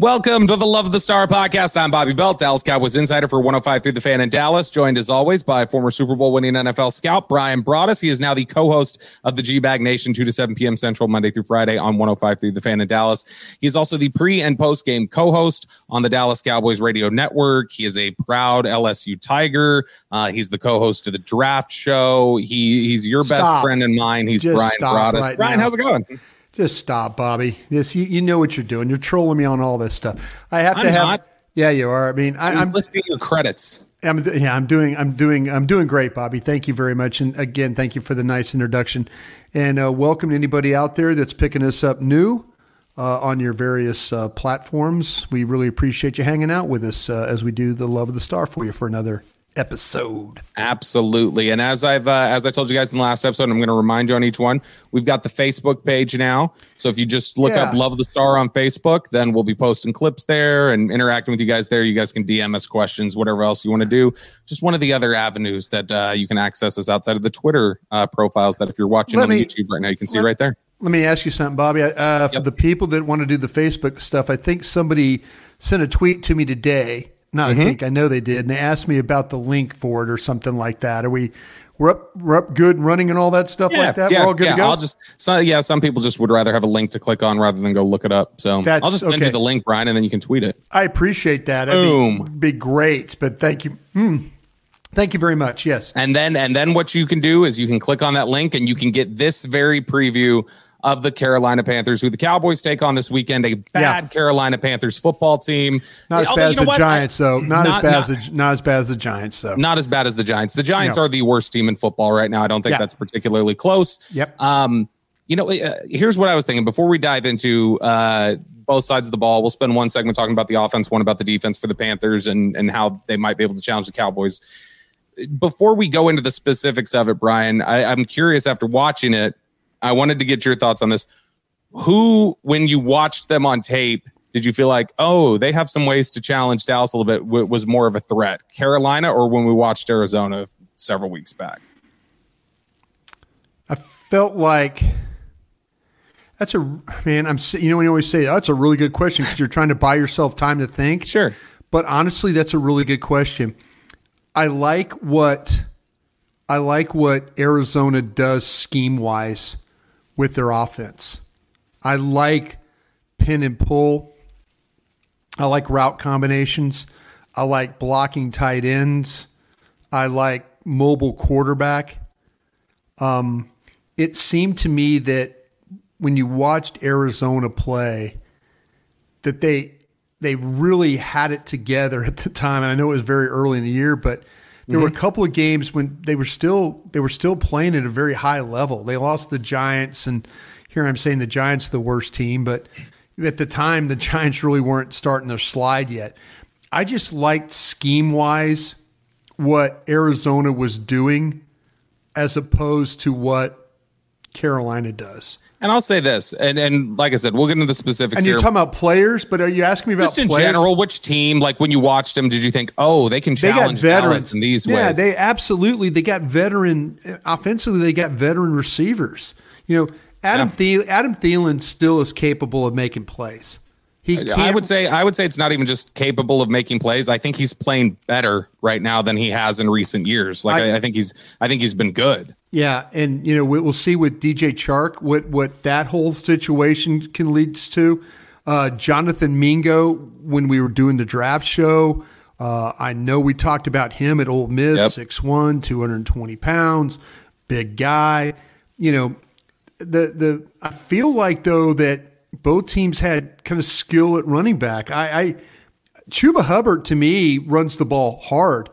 Welcome to the Love of the Star podcast. I'm Bobby Belt, Dallas Cowboys insider for 105 through the fan in Dallas, joined as always by former Super Bowl winning NFL scout Bryan Broaddus. He is now the co-host of the G Bag Nation 2 to 7 p.m. Central Monday through Friday on 105 through the fan in Dallas. He is also the pre and post game co-host on the Dallas Cowboys radio network. He is a proud LSU Tiger. Uh, he's the co-host of the draft show. He he's your Stop. best friend and mine. He's Just Bryan stop Broaddus. right Bryan, now. how's it going? Just stop, Bobby. Yes, you, you know what you're doing. You're trolling me on all this stuff. I have to I'm have. not. Yeah, you are. I mean, I, I'm, I'm. listing your credits. I'm yeah, I'm doing. I'm doing. I'm doing great, Bobby. Thank you very much. And again, thank you for the nice introduction. And uh, welcome to anybody out there that's picking us up new uh, on your various uh, platforms. We really appreciate you hanging out with us uh, as we do the love of the star for you for another episode. Absolutely. And as I've uh, as I told you guys in the last episode, I'm going to remind you on each one. We've got the Facebook page now. So if you just look Yeah. up Love the Star on Facebook, then we'll be posting clips there and interacting with you guys there. You guys can DM us questions, whatever else you want to do. Just one of the other avenues that uh, you can access us outside of the Twitter uh, profiles. That if you're watching Let on me- YouTube right now, you can see let- right there. Let me ask you something, Bobby. Uh, For Yep. the people that want to do the Facebook stuff, I think somebody sent a tweet to me today. Not, Mm-hmm. I think I know they did, and they asked me about the link for it or something like that. Are we we're up we're up good and running and all that stuff like that? yeah, we're all good yeah. to go. I'll just so, yeah. Some people just would rather have a link to click on rather than go look it up. So That's- I'll just send okay. you the link, Bryan, and then you can tweet it. I appreciate that. That'd Boom. be, be great. But thank you. Hmm. Thank you very much. Yes. And then and then what you can do is you can click on that link and you can get this very preview of the Carolina Panthers, who the Cowboys take on this weekend. A bad Yeah. Carolina Panthers football team. Not as Although, bad as the what? Giants, though. Not, Not- as bad not- as the not as bad as the Giants, though. Not as bad as the Giants. The Giants Yeah. are the worst team in football right now. I don't think Yeah. that's particularly close. Yep. Um, you know, uh, here's what I was thinking before we dive into uh, both sides of the ball. We'll spend one segment talking about the offense, one about the defense for the Panthers, and and how they might be able to challenge the Cowboys. Before we go into the specifics of it, Bryan, I, I'm curious. After watching it, I wanted to get your thoughts on this. Who, when you watched them on tape, did you feel like, oh, they have some ways to challenge Dallas a little bit? W- was more of a threat, Carolina, or when we watched Arizona several weeks back? I felt like that's a man. I'm you know when you always say that's a really good question because you're trying to buy yourself time to think. Sure. But honestly, that's a really good question. I like what I like what Arizona does scheme wise with their offense. I like pin and pull. I like route combinations. I like blocking tight ends. I like mobile quarterback. Um, it seemed to me that when you watched Arizona play, that they they really had it together at the time. And I know it was very early in the year, but there were a mm-hmm. couple of games when they were still they were still playing at a very high level. They lost the Giants, and here I'm saying the Giants are the worst team, but at the time the Giants really weren't starting their slide yet. I just liked scheme wise what Arizona was doing as opposed to what Carolina does. And I'll say this, and and like I said, we'll get into the specifics. And you're here. talking about players, but are you asking me about just in players? general, which team? Like when you watched them, did you think, oh, they can challenge They got veterans in these yeah, ways? Yeah, they absolutely they got veteran offensively. They got veteran receivers. You know, Adam Yeah. Thiel, Adam Thielen still is capable of making plays. He I would say I would say it's not even just capable of making plays. I think he's playing better right now than he has in recent years. Like I- I think he's I think he's been good. Yeah, and you know we- we'll see with DJ Chark what what that whole situation can lead to. Uh, Jonathan Mingo, when we were doing the draft show, uh, I know we talked about him at Ole Miss, Yep. 6'1", 220 pounds, big guy. You know, the the I feel like though that both teams had kind of skill at running back. I, I Chuba Hubbard to me runs the ball hard.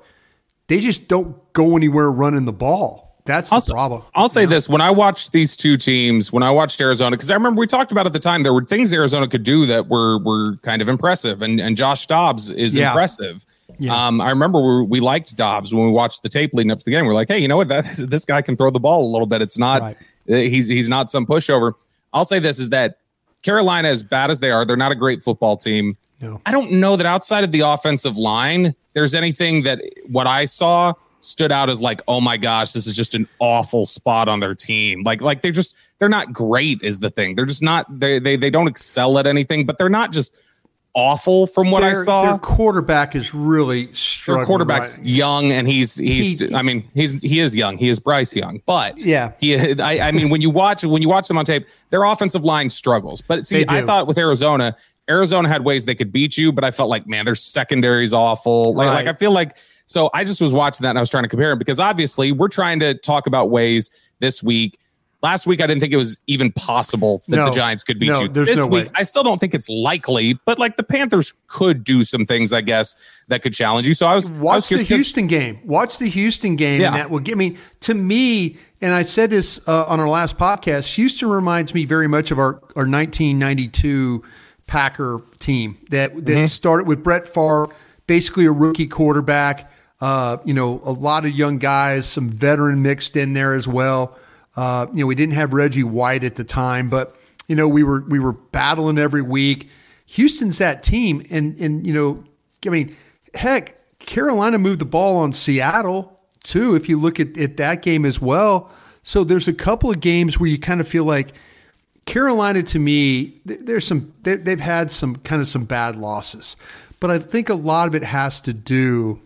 They just don't go anywhere running the ball. That's the Also, problem. I'll say this: when I watched these two teams, when I watched Arizona, because I remember we talked about at the time there were things Arizona could do that were were kind of impressive, and and Josh Dobbs is Yeah. impressive. Yeah. Um, I remember we, we liked Dobbs when we watched the tape leading up to the game. We're like, hey, you know what? That this guy can throw the ball a little bit. It's not Right. uh, he's he's not some pushover. I'll say this is that Carolina, as bad as they are, they're not a great football team. No. I don't know that outside of the offensive line, there's anything that what I saw stood out as like, oh my gosh, this is just an awful spot on their team. Like, like they're just they're not great is the thing. They're just not they they they don't excel at anything, but they're not just awful from what I saw. Their quarterback is really struggling. Their quarterback's right? young and he's he's He- I mean he's he is young. He is Bryce Young. But Yeah. he I, I mean when you watch when you watch them on tape, their offensive line struggles. But see, I thought with Arizona, Arizona had ways they could beat you, but I felt like man, their secondary's awful. Like, Right. like I feel like so I just was watching that and I was trying to compare it because obviously we're trying to talk about ways this week. Last week, I didn't think it was even possible that No. the Giants could beat No, you. there's this no week, way. I still don't think it's likely, but like the Panthers could do some things, I guess, that could challenge you. So I was I was Watch the Houston game. Watch the Houston game, Yeah. and that will give me to me. And I said this uh, on our last podcast. Houston reminds me very much of our our 1992 Packer team that that Mm-hmm. started with Brett Favre, basically a rookie quarterback. Uh, you know, a lot of young guys, some veteran mixed in there as well. Uh, you know, we didn't have Reggie White at the time, but you know, we were we were battling every week. Houston's that team, and and you know, I mean, heck, Carolina moved the ball on Seattle too. If you look at, at that game as well, so there's a couple of games where you kind of feel like Carolina to me, there's some they, they've had some kind of some bad losses, but I think a lot of it has to do,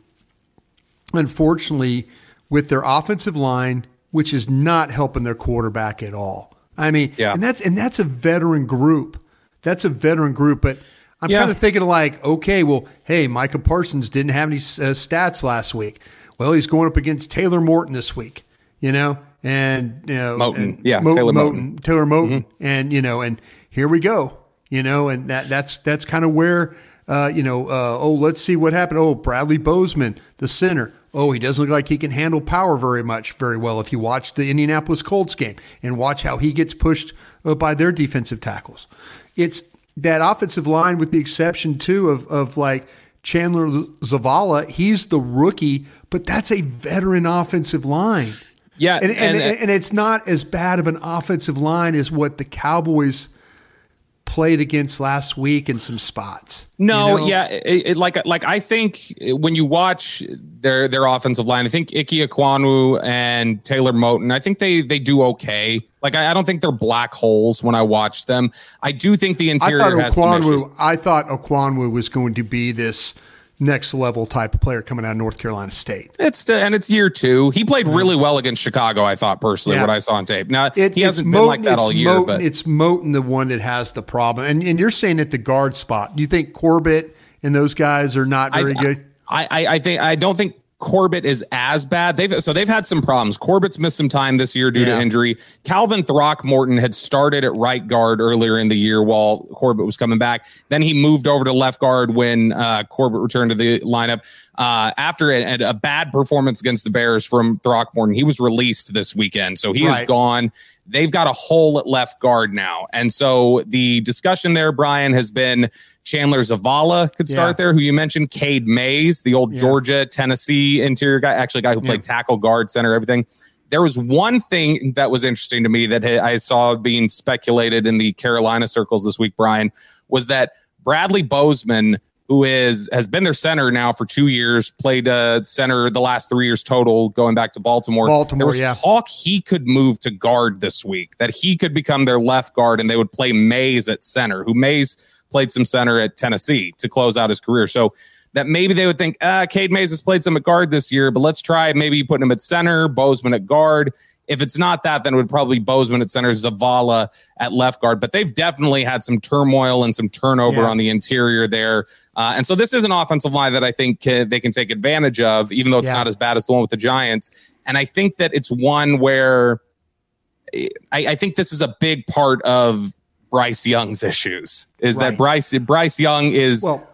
unfortunately, with their offensive line, which is not helping their quarterback at all. I mean, Yeah. and that's and that's a veteran group. That's a veteran group, but I'm Yeah. kind of thinking like, okay, well, hey, Micah Parsons didn't have any uh, stats last week. Well, he's going up against Taylor Morton this week, you know, and you know, Moton. and Yeah, Mo- Taylor Moten, Moton. Taylor Moton, and you know, and here we go, you know, and that that's that's kind of where, uh, you know, uh, oh, let's see what happened. Oh, Bradley Bozeman, the center. Oh, he doesn't look like he can handle power very much, very well. If you watch the Indianapolis Colts game and watch how he gets pushed uh, by their defensive tackles, it's that offensive line, with the exception too of of like Chandler Zavala. He's the rookie, but that's a veteran offensive line. Yeah, and and, and- uh, and, it's not as bad of an offensive line as what the Cowboys played against last week in some spots. No, you know? yeah, it, it, like like I think when you watch their their offensive line, I think Ike Ekwonu and Taylor Moton, I think they they do okay. Like I, I don't think they're black holes when I watch them. I do think the interior I thought has. Ekwonu. I thought Ekwonu was going to be this next level type of player coming out of North Carolina State. It's and it's year two. He played mm-hmm. really well against Chicago. I thought personally Yeah. what I saw on tape. Now It- he hasn't been like that all year, Moton- but it's Moton the one that has the problem. And and you're saying at the guard spot. Do you think Corbett and those guys are not very I, good? I, I, I think I don't think Corbett is as bad. They've so they've had some problems. Corbett's missed some time this year due Yeah. to injury. Calvin Throckmorton had started at right guard earlier in the year while Corbett was coming back. Then he moved over to left guard when uh, Corbett returned to the lineup. Uh, after a, a bad performance against the Bears from Throckmorton, he was released this weekend, so he is gone. They've got a hole at left guard now. And so the discussion there, Bryan, has been Chandler Zavala could start yeah. there, who you mentioned, Cade Mays, the old yeah. Georgia, Tennessee interior guy, actually guy who played tackle, guard, center, everything. There was one thing that was interesting to me that I saw being speculated in the Carolina circles this week, Bryan, was that Bradley Bozeman – who is has been their center now for two years, played uh, center the last three years total, going back to Baltimore. Baltimore, there was yeah. talk he could move to guard this week, that he could become their left guard, and they would play Mays at center. Who Mays played some center at Tennessee to close out his career. So that maybe they would think, ah, Cade Mays has played some at guard this year, but let's try maybe putting him at center, Bozeman at guard. If it's not that, then it would probably Bozeman at center, Zavala at left guard. But they've definitely had some turmoil and some turnover yeah. on the interior there. Uh, and so this is an offensive line that I think uh, they can take advantage of, even though it's yeah. not as bad as the one with the Giants. And I think that it's one where I, I think this is a big part of Bryce Young's issues is right. that Bryce Bryce Young is well,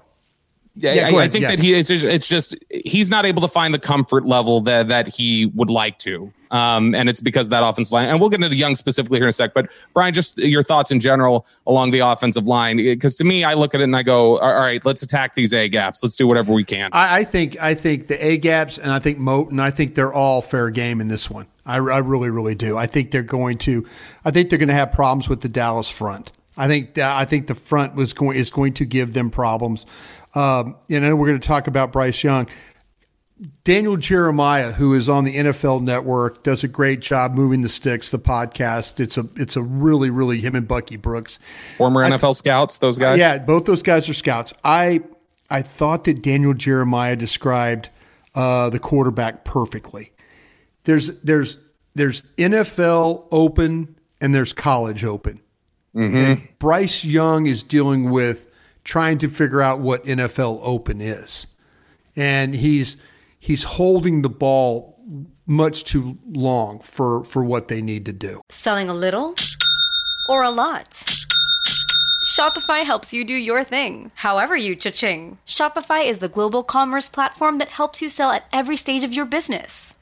yeah, yeah I, I, think yeah. that he it's just, it's just he's not able to find the comfort level that that he would like to. Um, and it's because that offensive line. And we'll get into Young specifically here in a sec. But Bryan, just your thoughts in general along the offensive line, because to me, I look at it and I go, all right, let's attack these A gaps. Let's do whatever we can. I, I think I think the A gaps and I think Moton I think they're all fair game in this one. I, I really really do. I think they're going to. I think they're going to have problems with the Dallas front. I think I think the front was going is going to give them problems. Um, and then we're going to talk about Bryce Young. Daniel Jeremiah, who is on the NFL Network, does a great job moving the sticks. The podcast, it's a it's a really really him and Bucky Brooks, former NFL th- scouts. Those guys, yeah, both those guys are scouts. I I thought that Daniel Jeremiah described uh, the quarterback perfectly. There's there's there's NFL open and there's college open. Mm-hmm. And Bryce Young is dealing with trying to figure out what NFL open is, and he's he's holding the ball much too long for, for what they need to do. Selling a little or a lot? Shopify helps you do your thing, however you cha-ching. Shopify is the global commerce platform that helps you sell at every stage of your business.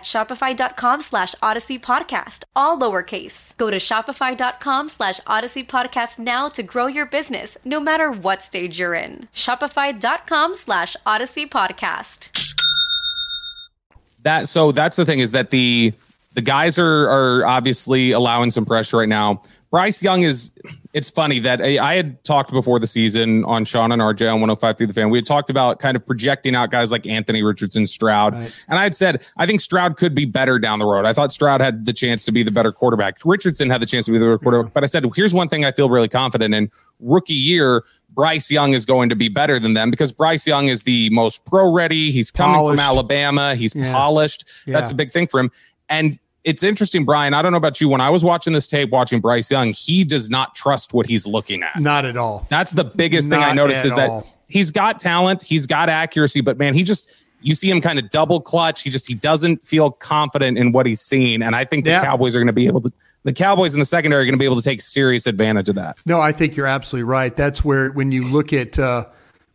at shopify.com slash odyssey podcast, all lowercase. Go to shopify.com slash odyssey podcast now to grow your business no matter what stage you're in. Shopify.com slash odyssey podcast. That so that's the thing is that the the guys are are obviously allowing some pressure right now. Bryce Young is. It's funny that I, I, had talked before the season on Shan and RJ on 105 through the fan. We had talked about kind of projecting out guys like Anthony Richardson, Stroud, right. and I had said I think Stroud could be better down the road. I thought Stroud had the chance to be the better quarterback. Richardson had the chance to be the better quarterback, yeah. but I said here's one thing I feel really confident in. Rookie year, Bryce Young is going to be better than them because Bryce Young is the most pro ready. He's coming polished. from Alabama. He's yeah. polished. Yeah. That's a big thing for him. And it's interesting, Bryan. I don't know about you. When I was watching this tape, watching Bryce Young, he does not trust what he's looking at. Not at all. That's the biggest not thing I noticed is all. that he's got talent, he's got accuracy, but man, he just you see him kind of double clutch. He just he doesn't feel confident in what he's seeing, and I think the Cowboys are going to be able to. The Cowboys in the secondary are going to be able to take serious advantage of that. No, I think you're absolutely right. That's where when you look at uh,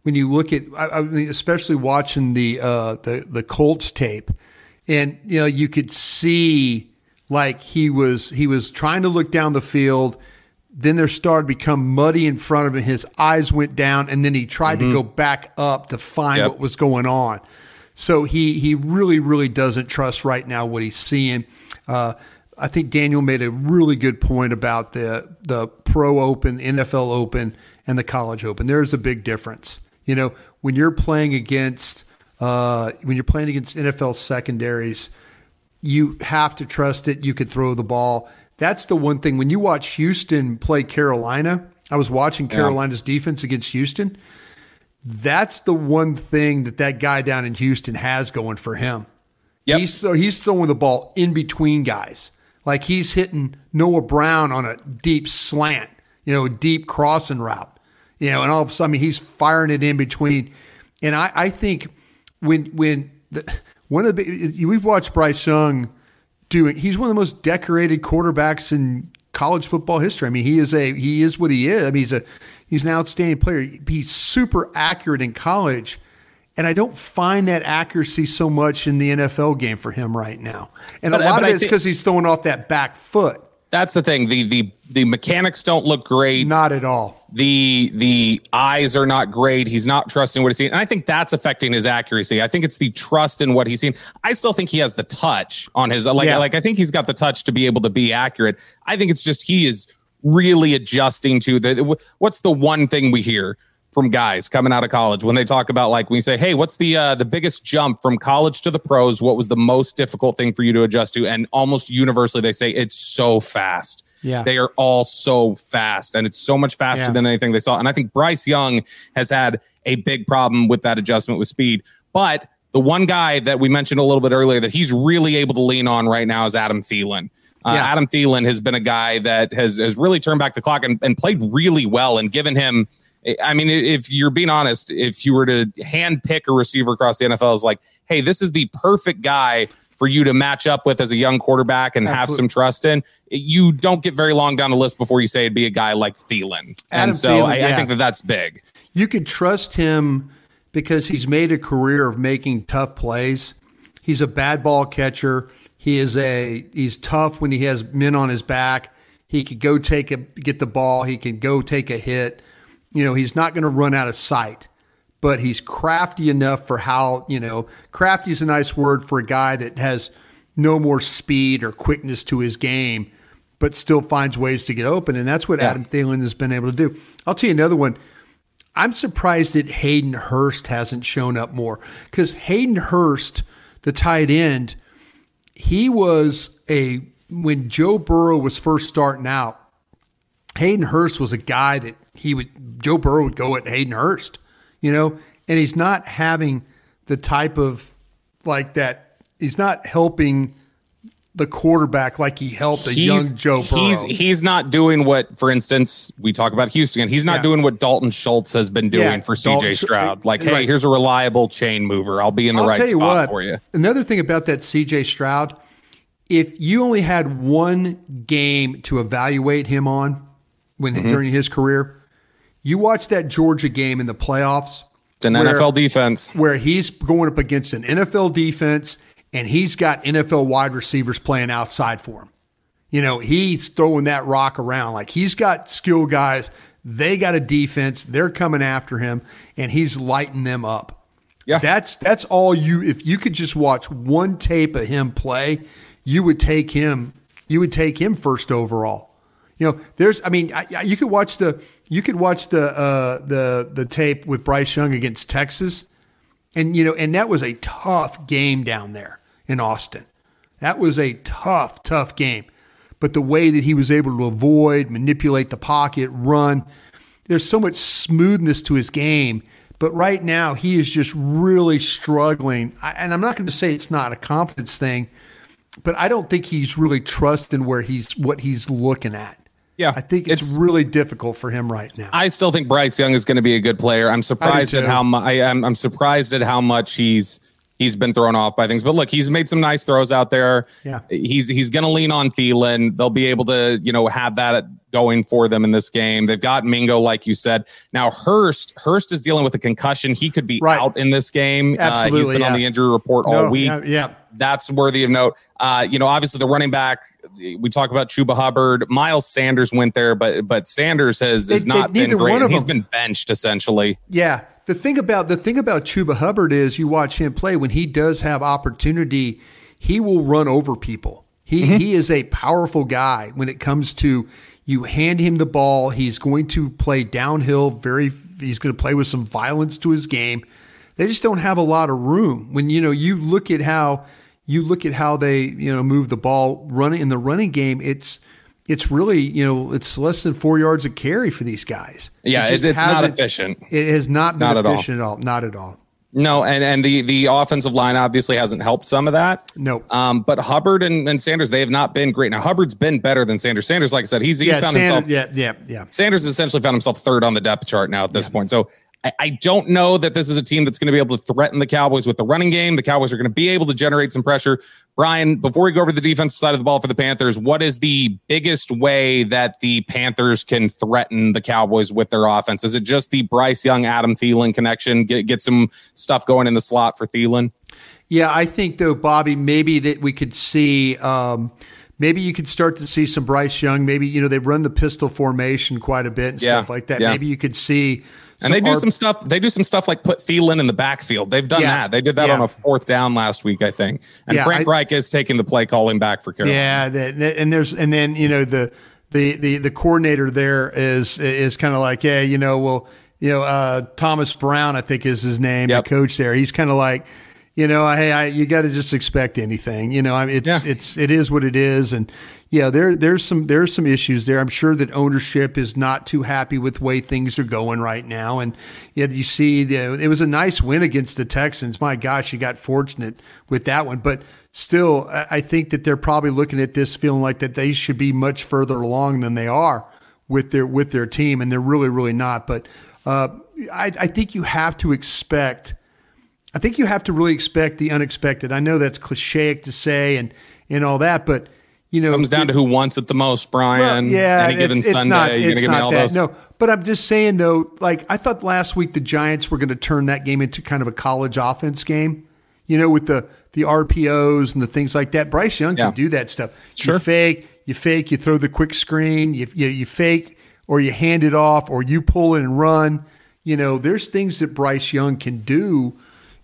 when you look at, I, I mean, especially watching the uh, the the Colts tape, and you know you could see like he was he was trying to look down the field. Then there started to become muddy in front of him. His eyes went down, and then he tried mm-hmm. to go back up to find yep. what was going on. So he he really really doesn't trust right now what he's seeing. Uh, I think Daniel made a really good point about the the pro open, NFL open, and the college open. There is a big difference. You know, when you're playing against uh, when you're playing against NFL secondaries, you have to trust it. You could throw the ball. That's the one thing. When you watch Houston play Carolina, I was watching Carolina's yeah. defense against Houston. That's the one thing that that guy down in Houston has going for him. Yep. He's he's throwing the ball in between guys like he's hitting Noah Brown on a deep slant, you know, a deep crossing route, you know, and all of a sudden he's firing it in between. And I, I think when when the, one of the we've watched Bryce Young doing, he's one of the most decorated quarterbacks in college football history. I mean, he is a he is what he is. I mean, he's a he's an outstanding player. He's super accurate in college and I don't find that accuracy so much in the NFL game for him right now. And but, a lot of it's because he's throwing off that back foot. That's the thing. The the the mechanics don't look great. Not at all. The the eyes are not great. He's not trusting what he's seeing. And I think that's affecting his accuracy. I think it's the trust in what he's seen. I still think he has the touch on his like yeah. like I think he's got the touch to be able to be accurate. I think it's just he is really adjusting to the what's the one thing we hear from guys coming out of college when they talk about like when you say, "Hey, what's the uh, the biggest jump from college to the pros? What was the most difficult thing for you to adjust to?" And almost universally, they say it's so fast. Yeah, they are all so fast, and it's so much faster yeah. than anything they saw. And I think Bryce Young has had a big problem with that adjustment with speed, but the one guy that we mentioned a little bit earlier that he's really able to lean on right now is Adam Thielen. Uh, yeah. Adam Thielen has been a guy that has has really turned back the clock and, and played really well and given him I mean, if you're being honest, if you were to hand pick a receiver across the NFL, is like, hey, this is the perfect guy for you to match up with as a young quarterback and Absolutely. have some trust in. You don't get very long down the list before you say it'd be a guy like Thielen. Adam and so Thielen, I, yeah. I think that that's big. You could trust him because he's made a career of making tough plays. He's a bad ball catcher. He is a he's tough when he has men on his back. He could go take a get the ball. He can go take a hit you know, he's not going to run out of sight, but he's crafty enough for how, you know, crafty is a nice word for a guy that has no more speed or quickness to his game, but still finds ways to get open. And that's what yeah. Adam Thielen has been able to do. I'll tell you another one. I'm surprised that Hayden Hurst hasn't shown up more because Hayden Hurst, the tight end, he was a, when Joe Burrow was first starting out, Hayden Hurst was a guy that he would Joe Burrow would go at Hayden Hurst, you know, and he's not having the type of like that. He's not helping the quarterback like he helped a he's, young Joe Burrow. He's he's not doing what, for instance, we talk about Houston. He's not yeah. doing what Dalton Schultz has been doing yeah, for CJ Stroud. Like, hey, right. here's a reliable chain mover. I'll be in the I'll right spot what, for you. Another thing about that CJ Stroud, if you only had one game to evaluate him on when mm-hmm. during his career, you watch that Georgia game in the playoffs. It's an where, NFL defense. Where he's going up against an NFL defense and he's got NFL wide receivers playing outside for him. You know, he's throwing that rock around. Like he's got skill guys. They got a defense. They're coming after him and he's lighting them up. Yeah. That's that's all you if you could just watch one tape of him play, you would take him you would take him first overall. You know, there's I mean, I, you could watch the you could watch the uh, the the tape with Bryce Young against Texas, and you know, and that was a tough game down there in Austin. That was a tough, tough game. But the way that he was able to avoid, manipulate the pocket, run, there's so much smoothness to his game. But right now, he is just really struggling. And I'm not going to say it's not a confidence thing, but I don't think he's really trusting where he's what he's looking at. Yeah, I think it's, it's, really difficult for him right now. I still think Bryce Young is going to be a good player. I'm surprised at how mu- I am. I'm surprised at how much he's he's been thrown off by things. But look, he's made some nice throws out there. Yeah, he's he's going to lean on Thielen. They'll be able to you know have that going for them in this game. They've got Mingo, like you said. Now Hurst Hurst is dealing with a concussion. He could be right. out in this game. Absolutely, uh, he's been yeah. on the injury report all week. Yeah, yeah, that's worthy of note. Uh, you know, obviously the running back. We talk about Chuba Hubbard. Miles Sanders went there, but but Sanders has, not been great. He's been benched essentially. Yeah. The thing about the thing about Chuba Hubbard is you watch him play when he does have opportunity, he will run over people. He mm-hmm. he is a powerful guy when it comes to you hand him the ball, he's going to play downhill very he's going to play with some violence to his game. They just don't have a lot of room. When you know you look at how you look at how they you know move the ball running in the running game, it's it's really you know it's less than four yards of carry for these guys. Yeah, it it's not efficient. It has not been not efficient at all. at all. Not at all. No, and and the the offensive line obviously hasn't helped some of that. No, um, but Hubbard and, and Sanders they have not been great. Now Hubbard's been better than Sanders. Sanders, like I said, he's he's yeah, found Sanders, himself. Yeah, yeah, yeah. Sanders essentially found himself third on the depth chart now at this yeah. point. So I, I don't know that this is a team that's going to be able to threaten the Cowboys with the running game. The Cowboys are going to be able to generate some pressure. Bryan, before we go over the defensive side of the ball for the Panthers, what is the biggest way that the Panthers can threaten the Cowboys with their offense? Is it just the Bryce Young, Adam Thielen connection? Get, get some stuff going in the slot for Thielen? Yeah, I think, though, Bobby, maybe that we could see. Um, maybe you could start to see some Bryce Young. Maybe, you know, they run the pistol formation quite a bit and yeah, stuff like that. Yeah. Maybe you could see and they do our, some stuff. They do some stuff like put Thielen in the backfield. They've done yeah, that. They did that yeah. on a fourth down last week, I think. And yeah, Frank I, Reich is taking the play calling back for Carolina. Yeah, the, the, and there's and then you know the the the the coordinator there is is kind of like, yeah, you know, well, you know, uh, Thomas Brown, I think is his name, yep. the coach there. He's kind of like, you know, hey, I, you got to just expect anything. You know, I mean, it's yeah. it's it is what it is, and yeah, there there's some there's some issues there. I'm sure that ownership is not too happy with the way things are going right now. And yeah, you see, the, it was a nice win against the Texans. My gosh, you got fortunate with that one, but still, I think that they're probably looking at this feeling like that they should be much further along than they are with their with their team, and they're really really not. But uh, I, I think you have to expect. I think you have to really expect the unexpected. I know that's cliche to say and and all that, but you know, comes down it, to who wants it the most, Bryan. Well, yeah, any given it's, Sunday, not, you're going to give me all that. those. No, but I'm just saying though, like I thought last week the Giants were going to turn that game into kind of a college offense game. You know, with the the RPOs and the things like that. Bryce Young yeah. can do that stuff. Sure. You fake, you fake, you throw the quick screen, you, you you fake, or you hand it off, or you pull it and run. You know, there's things that Bryce Young can do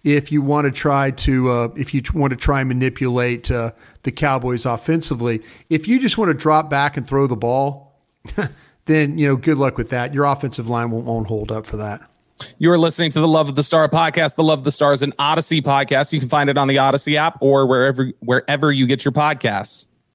if you want to try to uh, if you want to try and manipulate uh, the Cowboys offensively. If you just want to drop back and throw the ball, then you know good luck with that. Your offensive line won't, won't hold up for that. You are listening to the Love of the Star podcast. The Love of the Stars an Odyssey podcast. You can find it on the Odyssey app or wherever wherever you get your podcasts.